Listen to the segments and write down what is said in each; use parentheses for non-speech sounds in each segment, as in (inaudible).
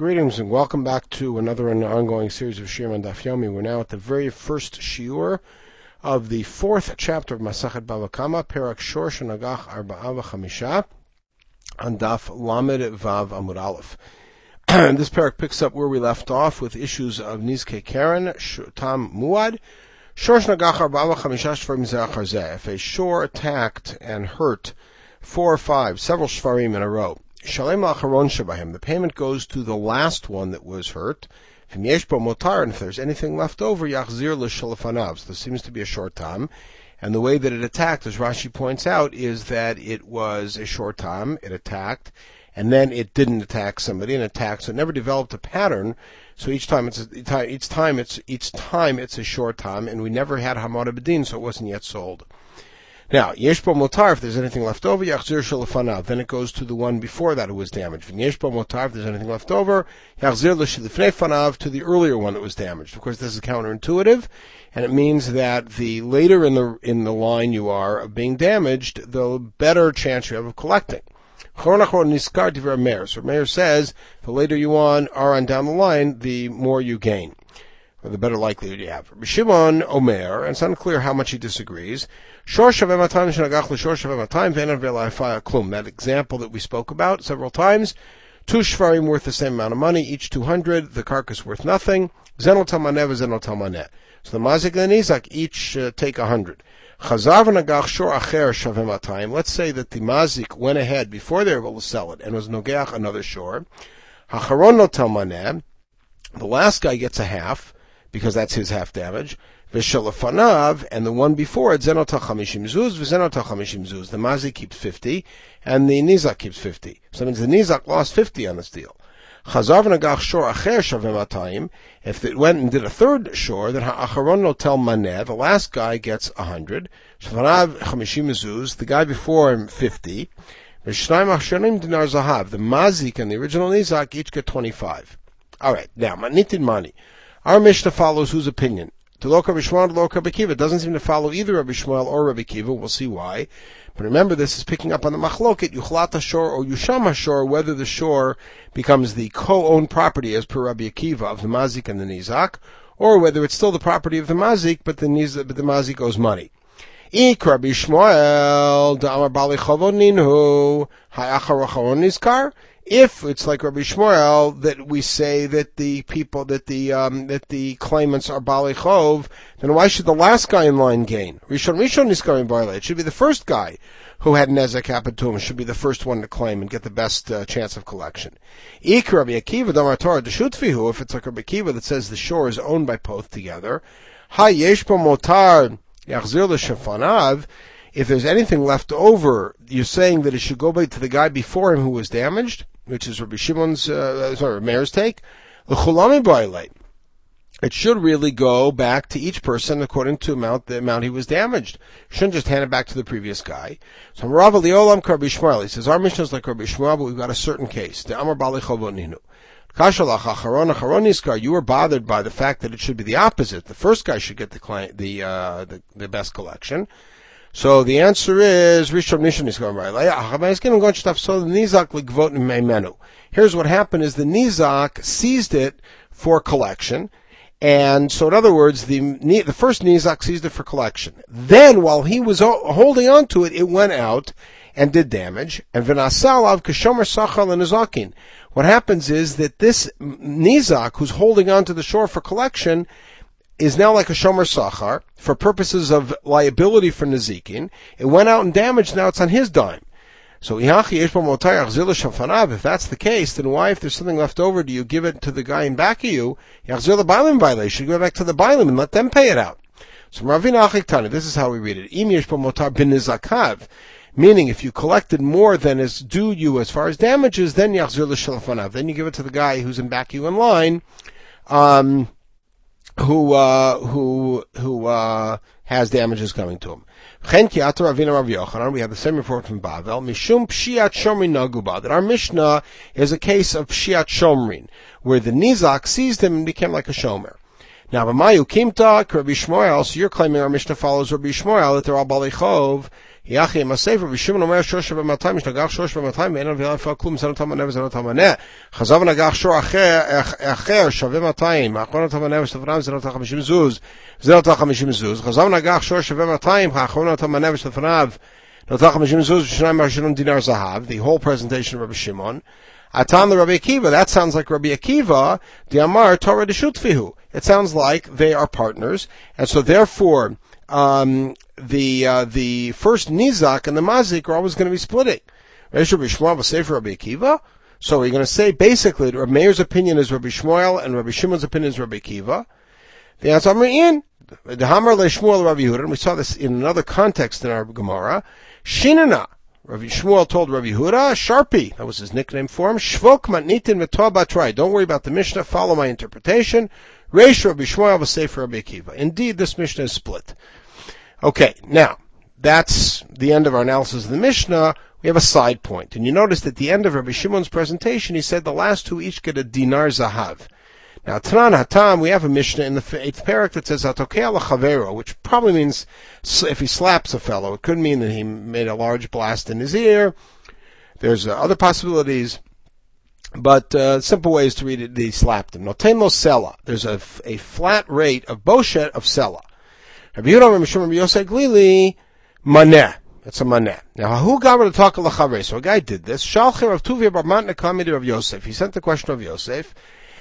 Greetings and welcome back to another and ongoing series of Shiur on Daf Yomi. We're now at the very first shiur of the fourth chapter of Masachet Bava Kama, Perak Shor Shenagach Arba'ava Chamisha, on Daf Lamed Vav Amud Aleph. (clears throat) this parak picks up where we left off with issues of Nizke Karen, Tam Muad, Shor Shenagach Arba'ava Chamisha Shvarim If a shore attacked and hurt four or five, several Shvarim in a row, Shalem Acharon Shabahim. The payment goes to the last one that was hurt. And if there's anything left over, Yachzir L'Shalafanav. So there seems to be a short time. And the way that it attacked, as Rashi points out, is that it was a short time, it attacked, and then it didn't attack somebody and attacked, so it never developed a pattern. So each time it's a, each time it's each time it's a short time, and we never had Hamad Bedin, so it wasn't yet sold. Now, Yeshbo Motar, if there's anything left over, Yachzir Shalafanav. Then it goes to the one before that who was damaged. Yeshbo Motar, if there's anything left over, Yachzir Fanav to the earlier one that was damaged. Of course, this is counterintuitive, and it means that the later in the, in the line you are of being damaged, the better chance you have of collecting. So Meir says, the later you on are on down the line, the more you gain the better likelihood you have. Shimon Omer, and it's unclear how much he disagrees. That example that we spoke about several times. Two shvarim worth the same amount of money, each 200, the carcass worth nothing. Zenotalmanev is zenotalmaneh. So the mazik and the nizak each uh, take 100. Chazav n'agach shor acher shavematayim. Let's say that the mazik went ahead before they were able to sell it and was nogeach another shore. The last guy gets a half because that's his half damage. Vishalafanav, and the one before it, Zenota Chamishim Zuz, Zenota Chamishim Zuz. The Mazi keeps 50, and the Nizak keeps 50. So that means the Nizak lost 50 on this deal. Chazav Nagach Shor Acher Shavim If it went and did a third shore, then Ha'acharon no tel maneh, the last guy gets 100. Shavanav Chamishim Zuz, the guy before him 50. V'shnayim Achshanim Dinar Zahav, the Mazik and the original Nizak each get 25. Alright, now, Manitin Mani. Our Mishnah follows whose opinion? To Loka Loka Bekiva. It doesn't seem to follow either Rabbi Yishmael or Rabbi Kiva. We'll see why. But remember, this is picking up on the machloket, Yuchlat shore or Yusham shore, whether the shore becomes the co-owned property as per Rabbi Akiva of the Mazik and the Nizak, or whether it's still the property of the Mazik, but the Nizak, but the Mazik owes money. Ik Rabbi Yishmael, Da'amar Bali Chavoninu, Ha'achar Nizkar, if it's like Rabbi Yishmael that we say that the people that the um, that the claimants are Bali Chov, then why should the last guy in line gain? Rishon Rishon is going Barle. It should be the first guy who had Nezek happen to him should be the first one to claim and get the best uh, chance of collection. Ik Rabbi Akiva Damar Torah Deshutfihu. If it's like Rabbi Akiva that says the shore is owned by both together, Ha Yeshpo Motar Yachzir L'Shafanav if there's anything left over, you're saying that it should go back to the guy before him who was damaged? Which is Rabbi Shimon's, uh, sorry, Meir's take. It should really go back to each person according to amount the amount he was damaged. Shouldn't just hand it back to the previous guy. So Rav Liolam Rabbi Yishmael. He says our mission is like Rabbi Yishmael, but we've got a certain case. The Amar Bali Chavoninu. You were bothered by the fact that it should be the opposite. The first guy should get the client, the, uh, the, the best collection. So the answer is Rishon the Nizak. Here's what happened: is the Nizak seized it for collection, and so in other words, the the first Nizak seized it for collection. Then, while he was holding on to it, it went out and did damage. And v'nasalav kashomer sachal and nizakin. What happens is that this Nizak, who's holding on to the shore for collection, is now like a shomer sachar for purposes of liability for Nezikin. It went out and damaged, now it's on his dime. So if that's the case, then why, if there's something left over, do you give it to the guy in back of you? The. You should go back to the Bailim and let them pay it out. So this is how we read it. Bin. Meaning, if you collected more than is due you as far as damages, then. Then you give it to the guy who's in back of you in line. Um, who uh, who who uh, has damages coming to him. We have the same report from Bavel. Mishum pshiat shomrin naguba. That our Mishnah is a case of pshiat shomrin, where the nizak seized him and became like a shomer. Now, B'mayu kimta Rabbi Yishmael. So you're claiming our Mishnah follows Rabbi Yishmael that they're all balichov יחי עם הספר, ושמעון אומר שור שווה 200, יש נגח שור שווה 200, ואין עבירה לפעול כלום, זה נותן מנה וזה נותן מנה. חזר ונגח שור אחר, אחר שווה 200, האחרון נותן מנה ושלפניו זה נותן 50 זוז, זה נותן 50 זוז. חזר ונגח שור שווה 200, האחרון נותן מנה ושלפניו נותן 50 זוז, ושניים מהראשונים דינר זהב, the whole presentation of Rabbi Shimon. Atan the Rabbi Akiva, that sounds like Rabbi Akiva, the Amar Torah de Shutfihu. It sounds like they are partners, and so therefore, um, the uh, the first Nizak and the Mazik are always going to be splitting. So we're going to say basically Rabbi Meir's opinion is Rabbi Yishmael and Rabbi Shimon's opinion is Rabbi Akiva. The answer in the Hamar le Shmuel Rabbi Yehuda, we saw this in another context in our Gemara. Shinana Rabbi Shmuel told Rabbi Huda, Sharpie, that was his nickname for him, Shvok matnitin batrai. Don't worry about the Mishnah, follow my interpretation. Reish Rabbi Yishmael for Rabbi Akiva. Indeed, this Mishnah is split. Okay, now, that's the end of our analysis of the Mishnah. We have a side point. And you notice at the end of Rabbi Shimon's presentation, he said the last two each get a dinar zahav. Now, Tanan Hatam, we have a Mishnah in the eighth parak that says Atokea chavero, which probably means if he slaps a fellow. It could mean that he made a large blast in his ear. There's uh, other possibilities, but uh, simple ways to read it, he slapped him. Noten lo sela. There's a, a flat rate of boshet of sela. Rabbi Yehuda Mishum Rabbi Yosef Glili, maneh. It's a maneh. Now, who got to talk a So a guy did this. Shalcher of Tuvia Bar Matna of Yosef. He sent the question of Yosef.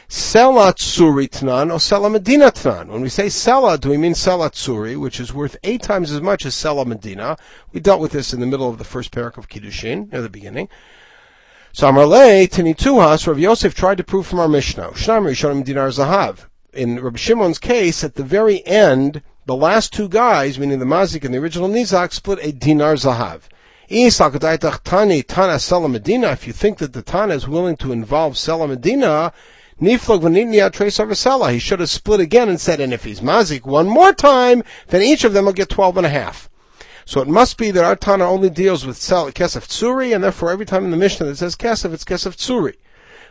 Sela Tsuri Tnan or Sela Medina Tnan. When we say Sela, do we mean Sela Tsuri, which is worth eight times as much as Sela Medina? We dealt with this in the middle of the first parak of Kiddushin, near the beginning. So Amarle, Tinituhas, Rav Yosef tried to prove from our Mishnah. Shnam Rishonim Dinar Zahav. In Rabbi Shimon's case, at the very end, the last two guys, meaning the Mazik and the original Nizak, split a Dinar Zahav. If you think that the Tana is willing to involve Sela Medina. He should have split again and said, and if he's mazik one more time, then each of them will get twelve and a half. So it must be that our Tana only deals with Kesef Tsuri, and therefore every time in the Mishnah that says Kesef, it's Kesef Tsuri.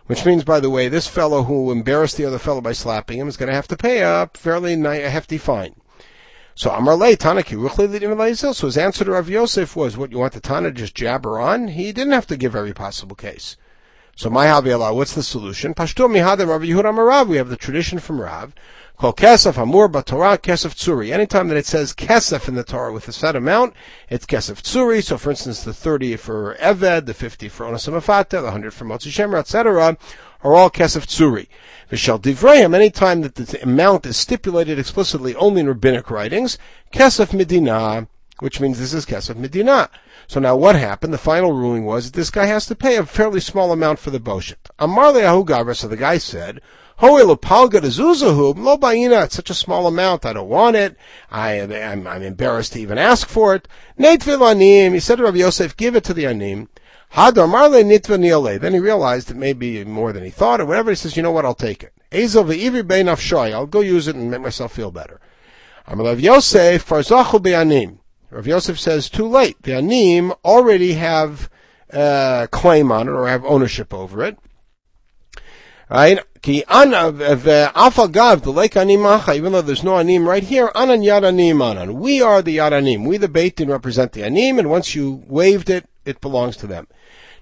Which means, by the way, this fellow who embarrassed the other fellow by slapping him is going to have to pay a fairly hefty fine. So Amar Le Tanaki Rukhli, the Immalezil. So his answer to Rav Yosef was, "What you want the Tana to just jabber on? He didn't have to give every possible case." So my Haviyallah, what's the solution? Pashto mihadim Rav Yehuda Marav. We have the tradition from Rav. Called Kesef Hamur Torah Kesef Tsuri. Anytime that it says Kesef in the Torah with a set amount, it's Kesef Tsuri. So for instance, the 30 for Eved, the 50 for Onasamafata, the 100 for Motzi Shemer, etc., are all Kesef Tsuri. Vishal Divrayim, anytime that the amount is stipulated explicitly only in rabbinic writings, Kesef Medina, which means this is Kesef Medina. So now what happened? The final ruling was that this guy has to pay a fairly small amount for the boshet. Amar le'ahu so the guy said, it's such a small amount, I don't want it, I, am I'm embarrassed to even ask for it. anim, He said to Rav Yosef, give it to the anim. Then he realized it may be more than he thought or whatever. He says, you know what, I'll take it. I'll go use it and make myself feel better. Rav Yosef, farzachu be'anim. Rav Yosef says, too late. The anim already have uh, claim on it or have ownership over it. Right? Ki alpha the lake even though there's no anim right here, anan yad anim anan. We are the yad anim. We the beit din represent the anim, and once you waved it, it belongs to them.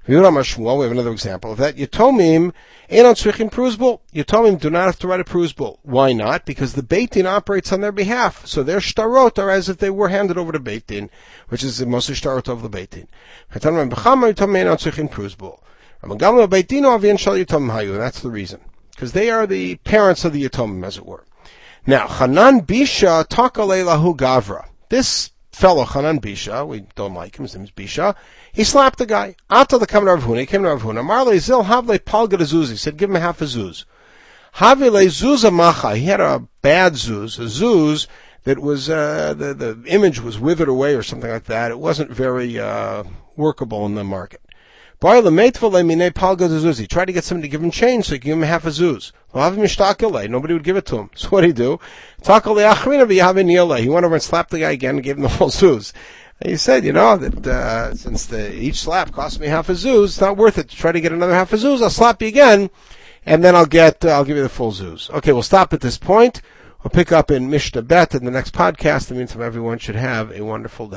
We have another example of that. Yatomim ain't on tzrichim pruzbul. Yatomim do not have to write a pruzbul. Why not? Because the Beit Din operates on their behalf. So their shtarot are as if they were handed over to Beit Din, which is the most shtarot of the Beit Din. Yatomim b'chama yatomim ain't on tzrichim pruzbul. That's the reason. Because they are the parents of the Yatomim, as it were. Now, Hanan Bisha Takalelahu Gavra. This fellow, Hanan Bisha, we don't like him, his name is Bisha, he slapped the guy. Ata the coming to Rav Huna. He came to Rav Huna. Marley zil havle palga zuz. He said, give him half a zuz. Havile zuza macha. He had a bad zuz, a zuz that was uh, the the image was withered away or something like that. It wasn't very uh, workable in the market. Tried to get somebody to give him change so give him half a zuz. Nobody would give it to him. (laughs) So what did he do? He went over and slapped the guy again and gave him the whole zuz. And he said, you know, that uh, since the, each slap cost me half a zuz, it's not worth it to try to get another half a zuz. I'll slap you again, and then I'll get, uh, I'll give you the full zuz. Okay, we'll stop at this point. We'll pick up in Mishnah Bet in the next podcast. In the meantime, everyone should have a wonderful day.